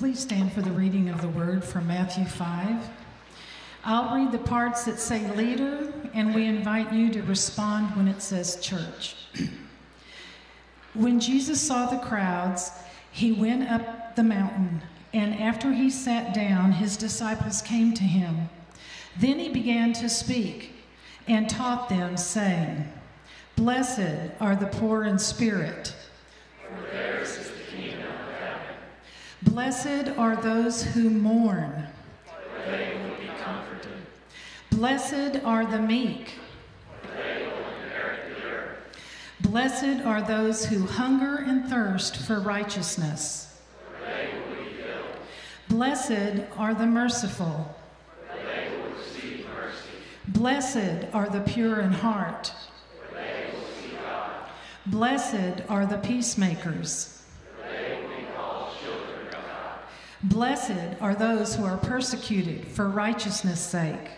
Please stand for the reading of the word from Matthew 5. I'll read the parts that say leader, and we invite you to respond when it says church. when Jesus saw the crowds, he went up the mountain, and after he sat down, his disciples came to him. Then he began to speak and taught them, saying, Blessed are the poor in spirit theirs is the kingdom of heaven. Blessed are those who mourn. They will be comforted. Blessed are the meek. They will inherit the earth. Blessed are those who hunger and thirst for righteousness. They will be filled. Blessed are the merciful. They will receive mercy. Blessed are the pure in heart. They will see God. Blessed are the peacemakers. Blessed are those who are persecuted for righteousness' sake.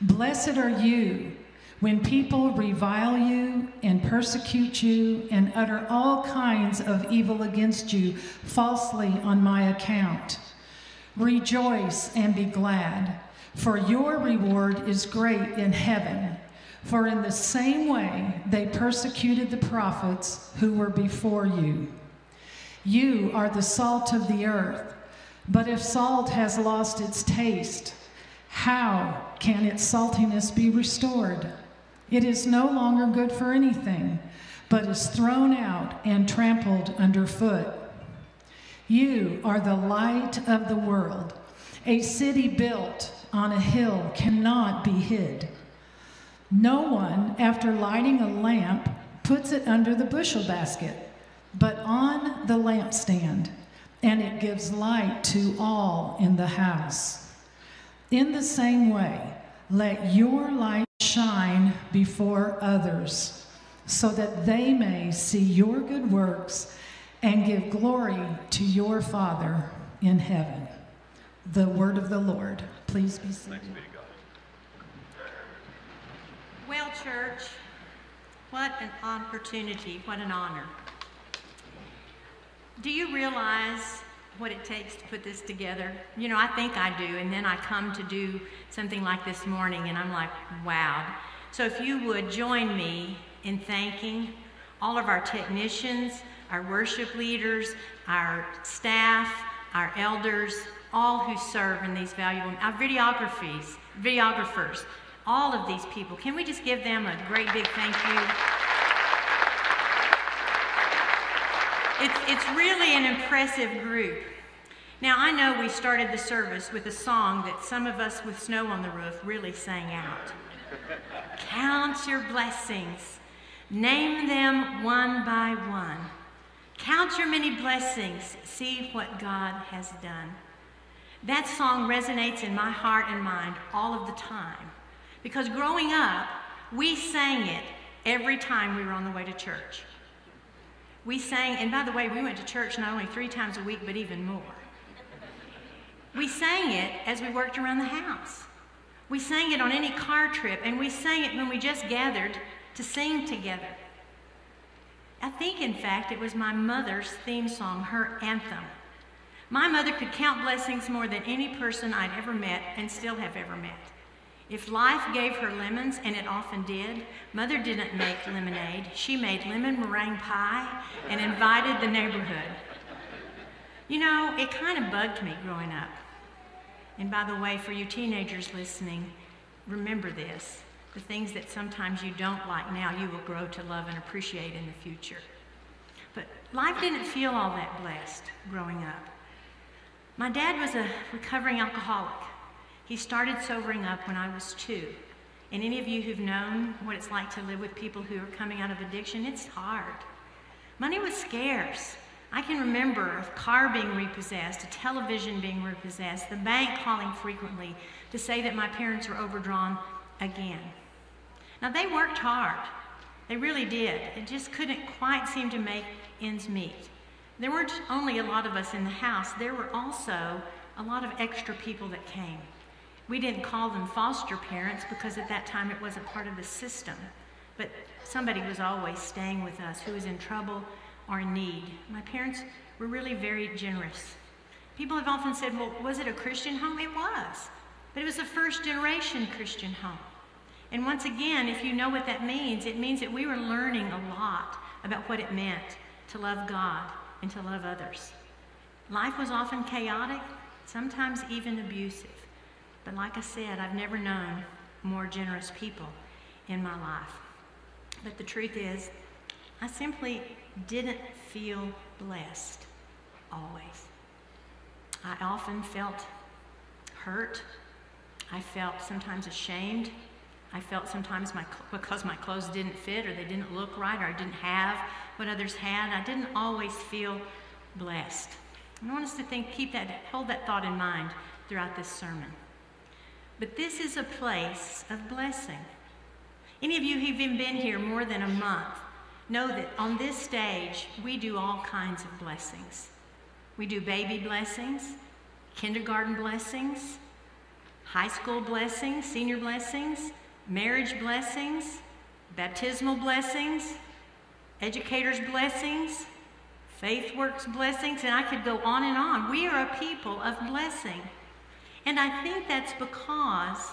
Blessed are you when people revile you and persecute you and utter all kinds of evil against you falsely on my account. Rejoice and be glad, for your reward is great in heaven. For in the same way they persecuted the prophets who were before you. You are the salt of the earth, but if salt has lost its taste, how can its saltiness be restored? It is no longer good for anything, but is thrown out and trampled underfoot. You are the light of the world. A city built on a hill cannot be hid. No one, after lighting a lamp, puts it under the bushel basket, but on the lampstand, and it gives light to all in the house. In the same way, let your light shine before others, so that they may see your good works and give glory to your Father in heaven. The word of the Lord. Please be seated. Well, church, what an opportunity, what an honor. Do you realize what it takes to put this together? You know, I think I do, and then I come to do something like this morning, and I'm like, wow. So if you would join me in thanking all of our technicians, our worship leaders, our staff, our elders, all who serve in these valuable, our videographies, videographers, all of these people. Can we just give them a great big thank you? It's, it's really an impressive group. Now, I know we started the service with a song that some of us with snow on the roof really sang out. Count your blessings, name them one by one. Count your many blessings, see what God has done. That song resonates in my heart and mind all of the time. Because growing up, we sang it every time we were on the way to church. We sang, and by the way, we went to church not only three times a week, but even more. We sang it as we worked around the house. We sang it on any car trip, and we sang it when we just gathered to sing together. I think, in fact, it was my mother's theme song, her anthem. My mother could count blessings more than any person I'd ever met and still have ever met. If life gave her lemons, and it often did, Mother didn't make lemonade. She made lemon meringue pie and invited the neighborhood. You know, it kind of bugged me growing up. And by the way, for you teenagers listening, remember this. The things that sometimes you don't like now, you will grow to love and appreciate in the future. But life didn't feel all that blessed growing up. My dad was a recovering alcoholic. He started sobering up when I was two. And any of you who've known what it's like to live with people who are coming out of addiction, it's hard. Money was scarce. I can remember a car being repossessed, a television being repossessed, the bank calling frequently to say that my parents were overdrawn again. Now, they worked hard. They really did. It just couldn't quite seem to make ends meet. There weren't only a lot of us in the house, there were also a lot of extra people that came. We didn't call them foster parents because at that time it wasn't part of the system. But somebody was always staying with us who was in trouble or in need. My parents were really very generous. People have often said, well, was it a Christian home? It was. But it was a first generation Christian home. And once again, if you know what that means, it means that we were learning a lot about what it meant to love God and to love others. Life was often chaotic, sometimes even abusive. But like I said, I've never known more generous people in my life. But the truth is, I simply didn't feel blessed always. I often felt hurt. I felt sometimes ashamed. I felt sometimes my, because my clothes didn't fit or they didn't look right or I didn't have what others had. I didn't always feel blessed. I want us to think, keep that, hold that thought in mind throughout this sermon. But this is a place of blessing. Any of you who've been here more than a month know that on this stage, we do all kinds of blessings. We do baby blessings, kindergarten blessings, high school blessings, senior blessings, marriage blessings, baptismal blessings, educators' blessings, faith works blessings, and I could go on and on. We are a people of blessing. And I think that's because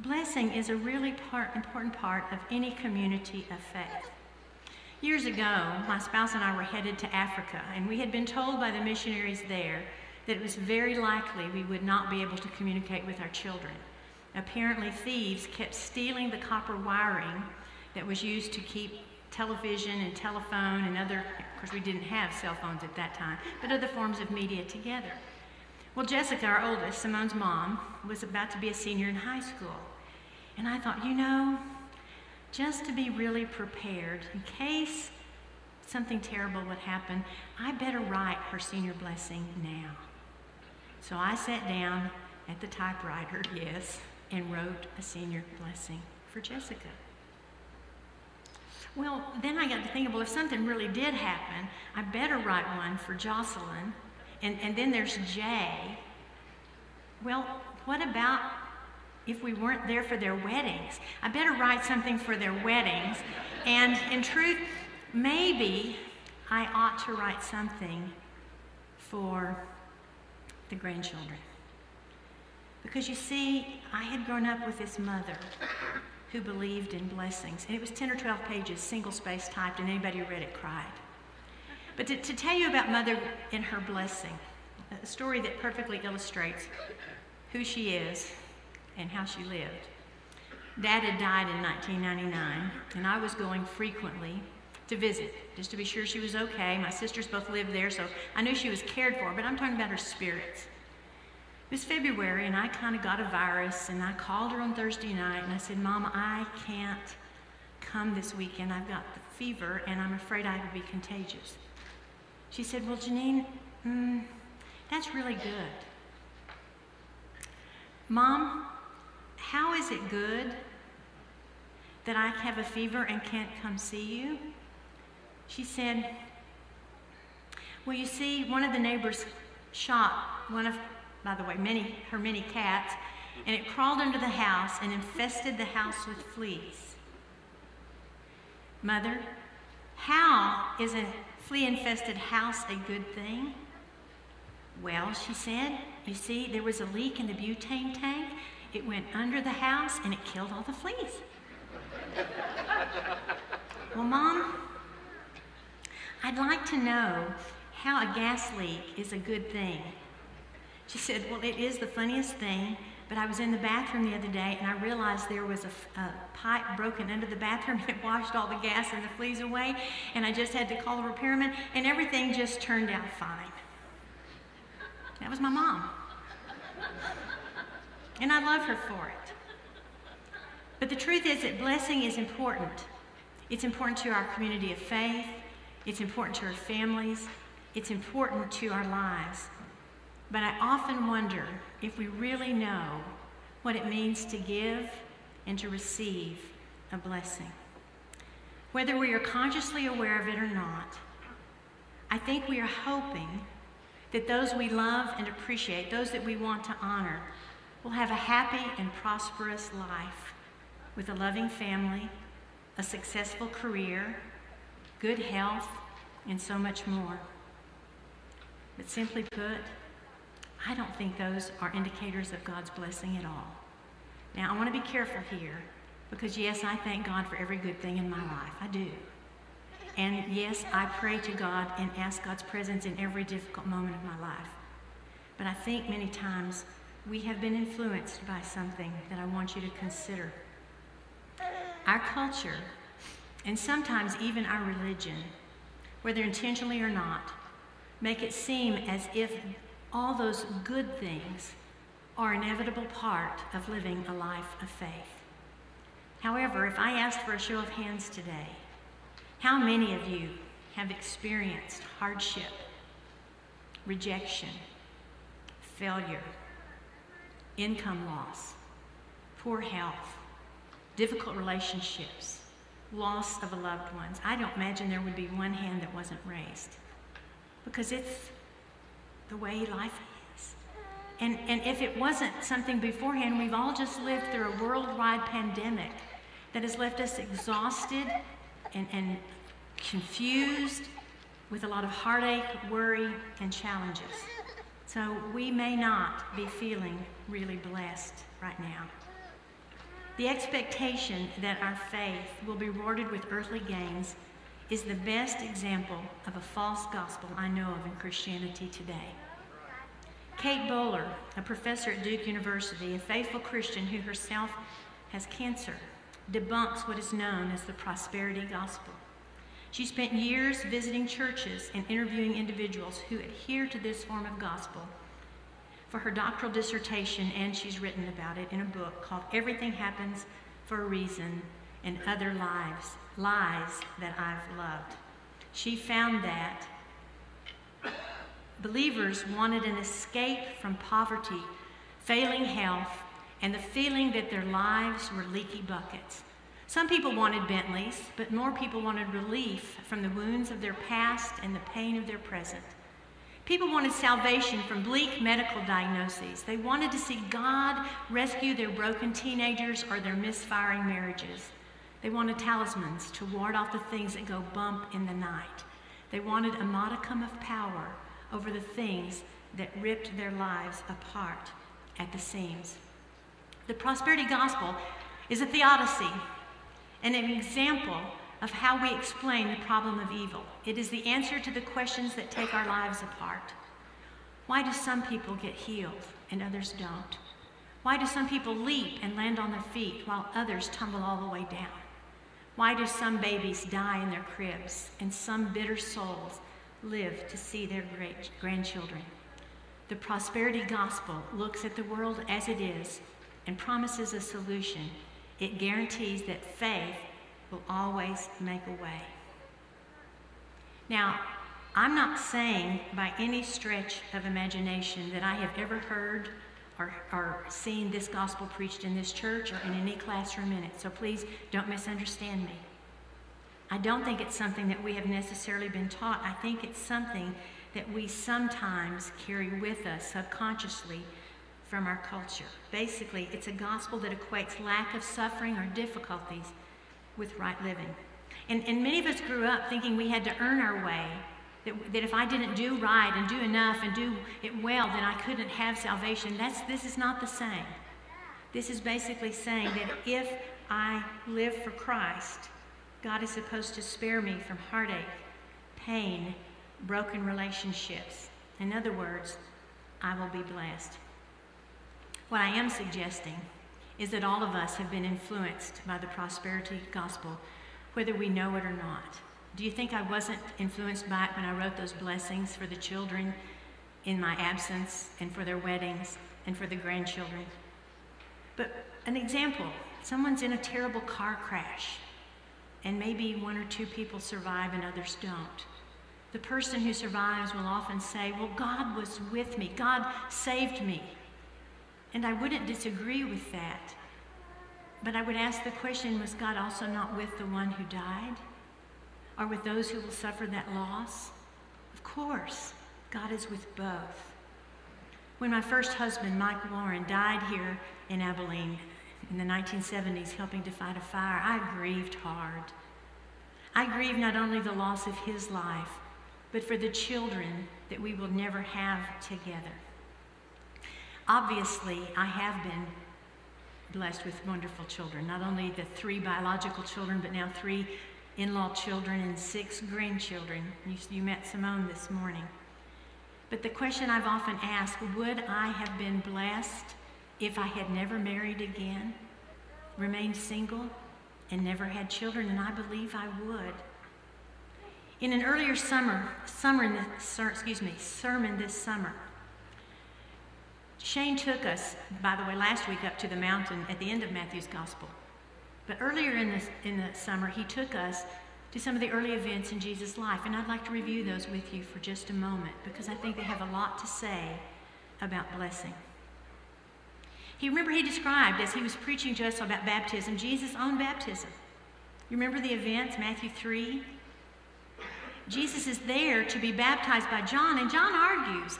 blessing is a really part, important part of any community of faith. Years ago, my spouse and I were headed to Africa, and we had been told by the missionaries there that it was very likely we would not be able to communicate with our children. Apparently, thieves kept stealing the copper wiring that was used to keep television and telephone and other, of course, we didn't have cell phones at that time, but other forms of media together. Well, Jessica, our oldest, Simone's mom, was about to be a senior in high school. And I thought, you know, just to be really prepared in case something terrible would happen, I better write her senior blessing now. So I sat down at the typewriter, yes, and wrote a senior blessing for Jessica. Well, then I got to thinking, well, if something really did happen, I better write one for Jocelyn. And, and then there's Jay. Well, what about if we weren't there for their weddings? I better write something for their weddings. And in truth, maybe I ought to write something for the grandchildren. Because you see, I had grown up with this mother who believed in blessings. And it was 10 or 12 pages, single space typed, and anybody who read it cried. But to, to tell you about Mother and her blessing, a story that perfectly illustrates who she is and how she lived. Dad had died in 1999, and I was going frequently to visit, just to be sure she was okay. My sisters both lived there, so I knew she was cared for, but I'm talking about her spirits. It was February, and I kind of got a virus, and I called her on Thursday night, and I said, Mom, I can't come this weekend. I've got the fever, and I'm afraid I will be contagious. She said, Well, Janine, mm, that's really good. Mom, how is it good that I have a fever and can't come see you? She said, Well, you see, one of the neighbors shot one of by the way, many, her many cats, and it crawled under the house and infested the house with fleas. Mother, how is a flea infested house a good thing? Well, she said, you see, there was a leak in the butane tank. It went under the house and it killed all the fleas. well, Mom, I'd like to know how a gas leak is a good thing she said, Well, it is the funniest thing, but I was in the bathroom the other day and I realized there was a, a, pipe broken under the bathroom and it washed all the gas and the fleas away. And I just had to call the repairman and everything just turned out fine. That was my mom. And I love her for it. But the truth is that blessing is important. It's important to our community of faith, it's important to our families, it's important to our lives. But I often wonder if we really know what it means to give and to receive a blessing. Whether we are consciously aware of it or not, I think we are hoping that those we love and appreciate, those that we want to honor, will have a happy and prosperous life with a loving family, a successful career, good health, and so much more. But simply put, I don't think those are indicators of God's blessing at all. Now, I want to be careful here because, yes, I thank God for every good thing in my life. I do. And yes, I pray to God and ask God's presence in every difficult moment of my life. But I think many times we have been influenced by something that I want you to consider. Our culture, and sometimes even our religion, whether intentionally or not, make it seem as if all those good things are an inevitable part of living a life of faith. However, if I asked for a show of hands today, how many of you have experienced hardship, rejection, failure, income loss, poor health, difficult relationships, loss of a loved one? I don't imagine there would be one hand that wasn't raised because it's the way life is. And, and if it wasn't something beforehand, we've all just lived through a worldwide pandemic that has left us exhausted and, and confused with a lot of heartache, worry, and challenges. So we may not be feeling really blessed right now. The expectation that our faith will be rewarded with earthly gains is the best example of a false gospel I know of in Christianity today. Kate Bowler, a professor at Duke University, a faithful Christian who herself has cancer, debunks what is known as the prosperity gospel. She spent years visiting churches and interviewing individuals who adhere to this form of gospel for her doctoral dissertation, and she's written about it in a book called Everything Happens for a Reason and Other Lives, Lies That I've Loved. She found that believers wanted an escape from poverty, failing health, and the feeling that their lives were leaky buckets. Some people wanted Bentleys, but more people wanted relief from the wounds of their past and the pain of their present. People wanted salvation from bleak medical diagnoses. They wanted to see God rescue their broken teenagers or their misfiring marriages. They wanted talismans to ward off the things that go bump in the night. They wanted a modicum of power over the things that ripped their lives apart at the seams. The prosperity gospel is a theodicy and an example of how we explain the problem of evil. It is the answer to the questions that take our lives apart. Why do some people get healed and others don't? Why do some people leap and land on their feet while others tumble all the way down? Why do some babies die in their cribs and some bitter souls live to see their great grandchildren? The prosperity gospel looks at the world as it is and promises a solution, it guarantees that faith will always make a way. Now, I'm not saying by any stretch of imagination that I have ever heard or, seen this gospel preached in this church or in any classroom in it, so please don't misunderstand me. I don't think it's something that we have necessarily been taught. I think it's something that we sometimes carry with us subconsciously from our culture. Basically, it's a gospel that equates lack of suffering or difficulties with right living. And, and many of us grew up thinking we had to earn our way, that, that if I didn't do right and do enough and do it well, then I couldn't have salvation. That's, this is not the same. This is basically saying that if I live for Christ, God is supposed to spare me from heartache, pain, broken relationships. In other words, I will be blessed. What I am suggesting is that all of us have been influenced by the prosperity gospel, whether we know it or not. Do you think I wasn't influenced by it when I wrote those blessings for the children in my absence and for their weddings and for the grandchildren? But an example someone's in a terrible car crash, and maybe one or two people survive and others don't. The person who survives will often say, Well, God was with me, God saved me. And I wouldn't disagree with that. But I would ask the question was God also not with the one who died? Or with those who will suffer that loss? Of course, God is with both. When my first husband, Mike Warren, died here in Abilene in the 1970s helping to fight a fire, I grieved hard. I grieved not only the loss of his life, but for the children that we will never have together. Obviously, I have been blessed with wonderful children, not only the three biological children, but now three in law children and six grandchildren. You, you met Simone this morning. But the question I've often asked would I have been blessed if I had never married again, remained single, and never had children? And I believe I would. In an earlier summer, summer excuse me, sermon this summer, Shane took us, by the way, last week up to the mountain at the end of Matthew's gospel. But earlier in, this, in the summer, he took us to some of the early events in Jesus' life. And I'd like to review those with you for just a moment because I think they have a lot to say about blessing. He remember he described as he was preaching to us about baptism, Jesus' own baptism. You remember the events, Matthew 3? Jesus is there to be baptized by John, and John argues,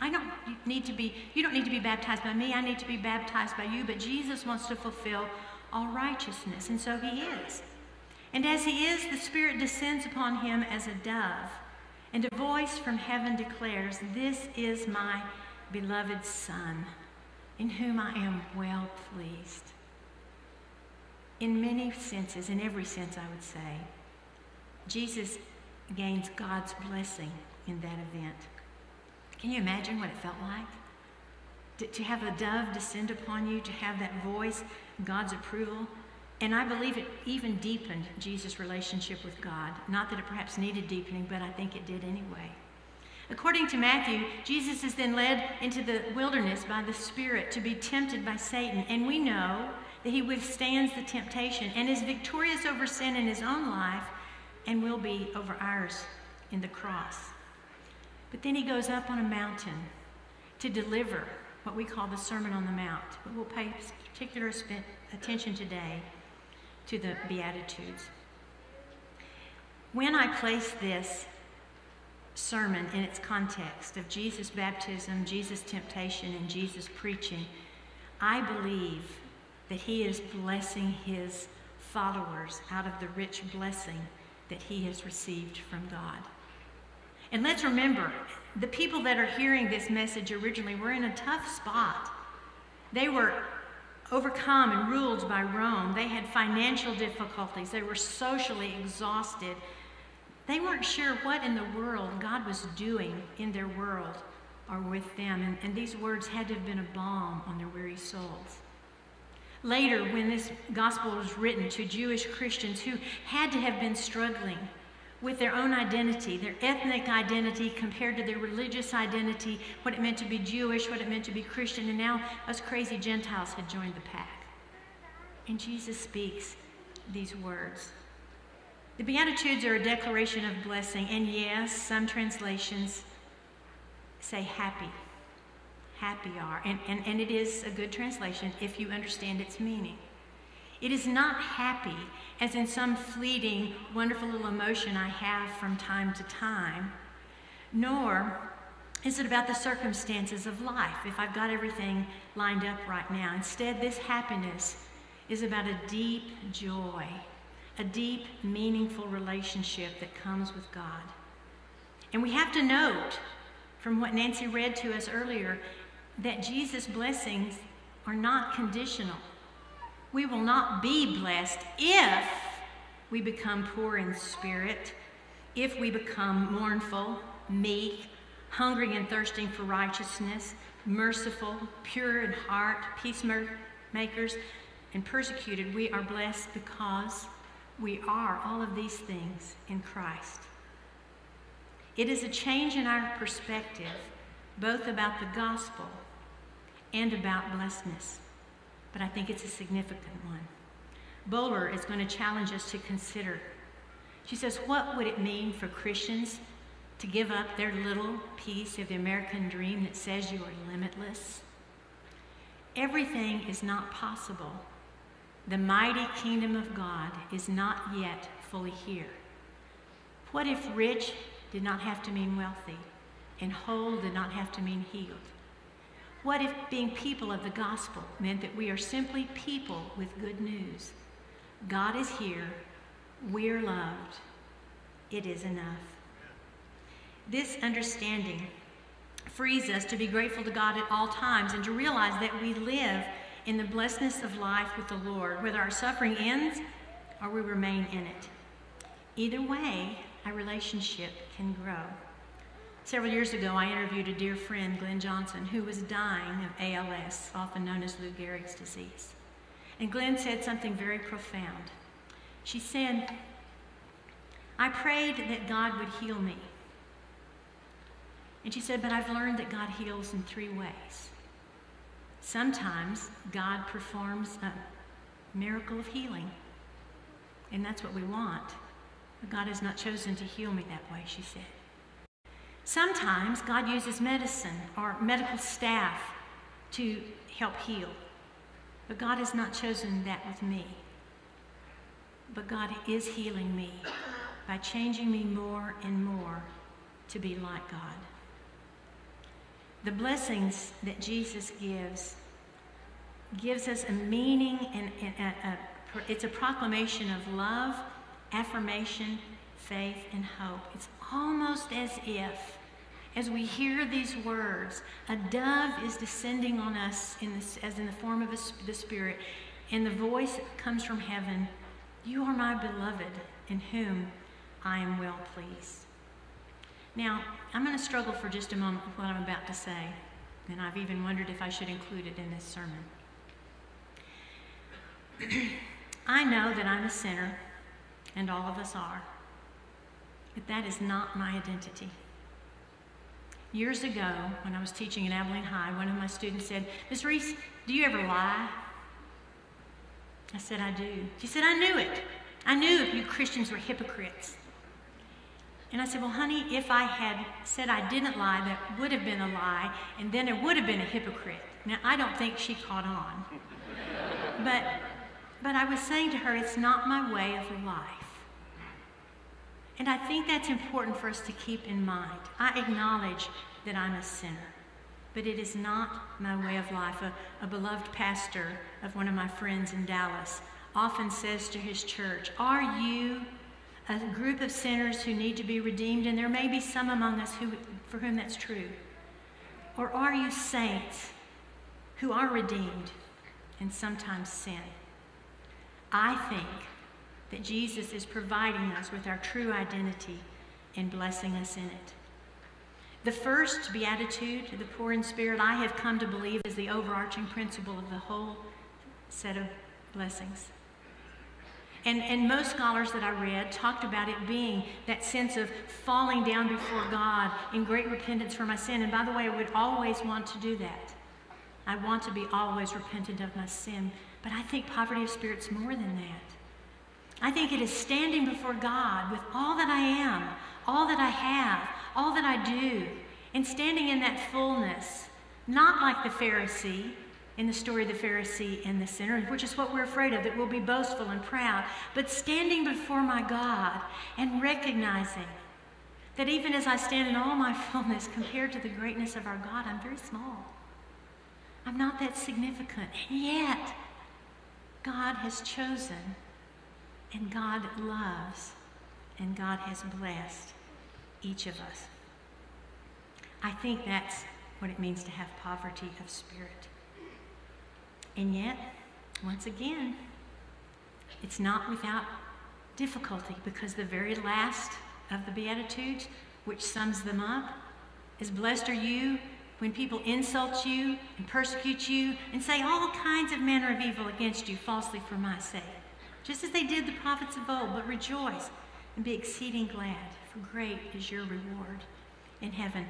I don't need to be, you don't need to be baptized by me, I need to be baptized by you, but Jesus wants to fulfill all righteousness, and so he is. And as he is, the Spirit descends upon him as a dove, and a voice from heaven declares, This is my beloved Son, in whom I am well pleased. In many senses, in every sense, I would say, Jesus gains God's blessing in that event. Can you imagine what it felt like? To, have a dove descend upon you, to have that voice, God's approval. And I believe it even deepened Jesus' relationship with God. Not that it perhaps needed deepening, but I think it did anyway. According to Matthew, Jesus is then led into the wilderness by the Spirit to be tempted by Satan. And we know that he withstands the temptation and is victorious over sin in his own life and will be over ours in the cross. But then he goes up on a mountain to deliver what we call the Sermon on the Mount. But we'll pay particular attention today to the Beatitudes. When I place this sermon in its context of Jesus' baptism, Jesus' temptation, and Jesus' preaching, I believe that he is blessing his followers out of the rich blessing that he has received from God. And let's remember, the people that are hearing this message originally were in a tough spot. They were overcome and ruled by Rome. They had financial difficulties. They were socially exhausted. They weren't sure what in the world God was doing in their world or with them. And, and these words had to have been a balm on their weary souls. Later, when this gospel was written to Jewish Christians who had to have been struggling with their own identity, their ethnic identity compared to their religious identity, what it meant to be Jewish, what it meant to be Christian, and now us crazy Gentiles had joined the pack. And Jesus speaks these words. The Beatitudes are a declaration of blessing, and yes, some translations say happy. Happy are. And, and, and it is a good translation if you understand its meaning. It is not happy as in some fleeting, wonderful little emotion I have from time to time, nor is it about the circumstances of life, if I've got everything lined up right now. Instead, this happiness is about a deep joy, a deep, meaningful relationship that comes with God. And we have to note from what Nancy read to us earlier that Jesus' blessings are not conditional. We will not be blessed if we become poor in spirit, if we become mournful, meek, hungry and thirsting for righteousness, merciful, pure in heart, peacemakers, and persecuted. We are blessed because we are all of these things in Christ. It is a change in our perspective, both about the gospel and about blessedness but I think it's a significant one. Bowler is going to challenge us to consider. She says, What would it mean for Christians to give up their little piece of the American dream that says you are limitless? Everything is not possible. The mighty kingdom of God is not yet fully here. What if rich did not have to mean wealthy, and whole did not have to mean healed? What if being people of the gospel meant that we are simply people with good news? God is here. We're loved. It is enough. This understanding frees us to be grateful to God at all times and to realize that we live in the blessedness of life with the Lord, whether our suffering ends or we remain in it. Either way, our relationship can grow. Several years ago, I interviewed a dear friend, Glenn Johnson, who was dying of ALS, often known as Lou Gehrig's disease. And Glenn said something very profound. She said, I prayed that God would heal me. And she said, But I've learned that God heals in three ways. Sometimes God performs a miracle of healing, and that's what we want. But God has not chosen to heal me that way, she said. Sometimes God uses medicine or medical staff to help heal. But God has not chosen that with me. But God is healing me by changing me more and more to be like God. The blessings that Jesus gives gives us a meaning and, and a, a, it's a proclamation of love, affirmation, faith, and hope. It's almost as if as we hear these words, a dove is descending on us in this, as in the form of a, the Spirit, and the voice comes from heaven You are my beloved, in whom I am well pleased. Now, I'm going to struggle for just a moment with what I'm about to say, and I've even wondered if I should include it in this sermon. I know that I'm a sinner, and all of us are, but that is not my identity. Years ago, when I was teaching at Abilene High, one of my students said, Miss Reese, do you ever lie? I said, I do. She said, I knew it. I knew you Christians were hypocrites. And I said, Well, honey, if I had said I didn't lie, that would have been a lie, and then it would have been a hypocrite. Now, I don't think she caught on. but, but I was saying to her, It's not my way of life. And I think that's important for us to keep in mind. I acknowledge that I'm a sinner, but it is not my way of life. A, a, beloved pastor of one of my friends in Dallas often says to his church, Are you a group of sinners who need to be redeemed? And there may be some among us who, for whom that's true. Or are you saints who are redeemed and sometimes sin? I think that Jesus is providing us with our true identity and blessing us in it. The first beatitude, the poor in spirit, I have come to believe is the overarching principle of the whole set of blessings. And, and most scholars that I read talked about it being that sense of falling down before God in great repentance for my sin. And by the way, I would always want to do that. I want to be always repentant of my sin. But I think poverty of spirit's more than that. I think it is standing before God with all that I am, all that I have, all that I do, and standing in that fullness, not like the Pharisee in the story of the Pharisee and the sinner, which is what we're afraid of, that we'll be boastful and proud, but standing before my God and recognizing that even as I stand in all my fullness compared to the greatness of our God, I'm very small. I'm not that significant. And yet, God has chosen and God loves and God has blessed each of us. I think that's what it means to have poverty of spirit. And yet, once again, it's not without difficulty because the very last of the Beatitudes, which sums them up, is Blessed are you when people insult you and persecute you and say all kinds of manner of evil against you falsely for my sake just as they did the prophets of old, but rejoice and be exceeding glad, for great is your reward in heaven.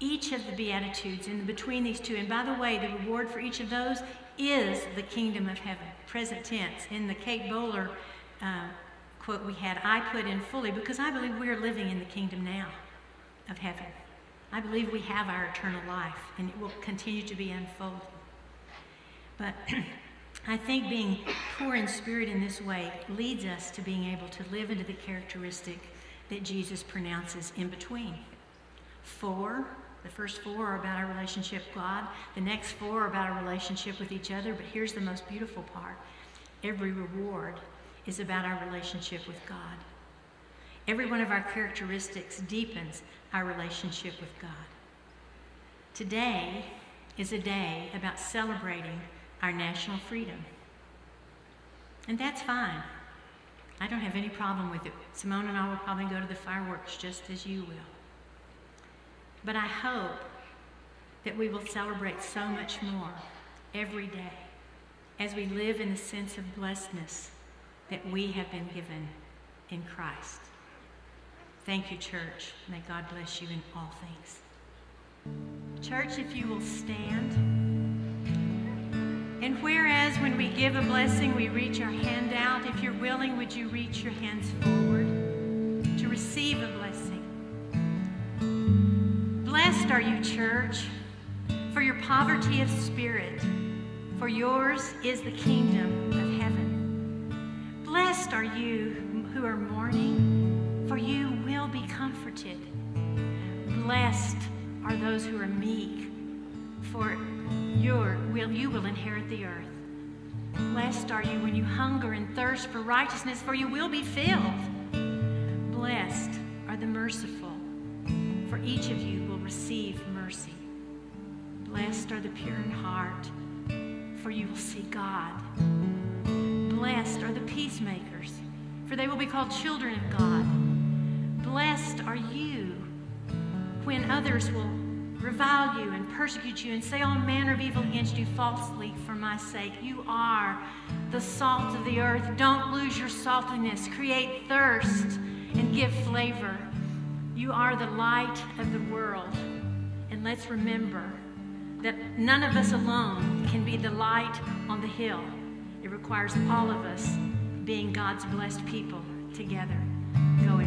Each of the Beatitudes in between these two, and by the way, the reward for each of those is the kingdom of heaven, present tense. In the Kate Bowler uh, quote we had, I put in fully because I believe we are living in the kingdom now of heaven. I believe we have our eternal life and it will continue to be unfolding. But I think being poor in spirit in this way leads us to being able to live into the characteristic that Jesus pronounces in between. Four, the first four are about our relationship with God, the next four are about our relationship with each other, but here's the most beautiful part every reward is about our relationship with God. Every one of our characteristics deepens our relationship with God. Today is a day about celebrating our national freedom. And that's fine. I don't have any problem with it. Simone and I will probably go to the fireworks just as you will. But I hope that we will celebrate so much more every day as we live in the sense of blessedness that we have been given in Christ. Thank you, church. May God bless you in all things. Church, if you will stand. And whereas when we give a blessing, we reach our hand out, if you're willing, would you reach your hands forward to receive a blessing? Blessed are you, church, for your poverty of spirit, for yours is the kingdom of heaven. Blessed are you who are mourning, for you will be comforted. Blessed are those who are meek, for your will you will inherit the earth. Blessed are you when you hunger and thirst for righteousness, for you will be filled. Blessed are the merciful, for each of you will receive mercy. Blessed are the pure in heart, for you will see God. Blessed are the peacemakers, for they will be called children of God. Blessed are you when others will revile you and persecute you and say all manner of evil against you falsely for my sake. You are the salt of the earth. Don't lose your saltiness. Create thirst and give flavor. You are the light of the world. And let's remember that none of us alone can be the light on the hill. It requires all of us being God's blessed people together. Go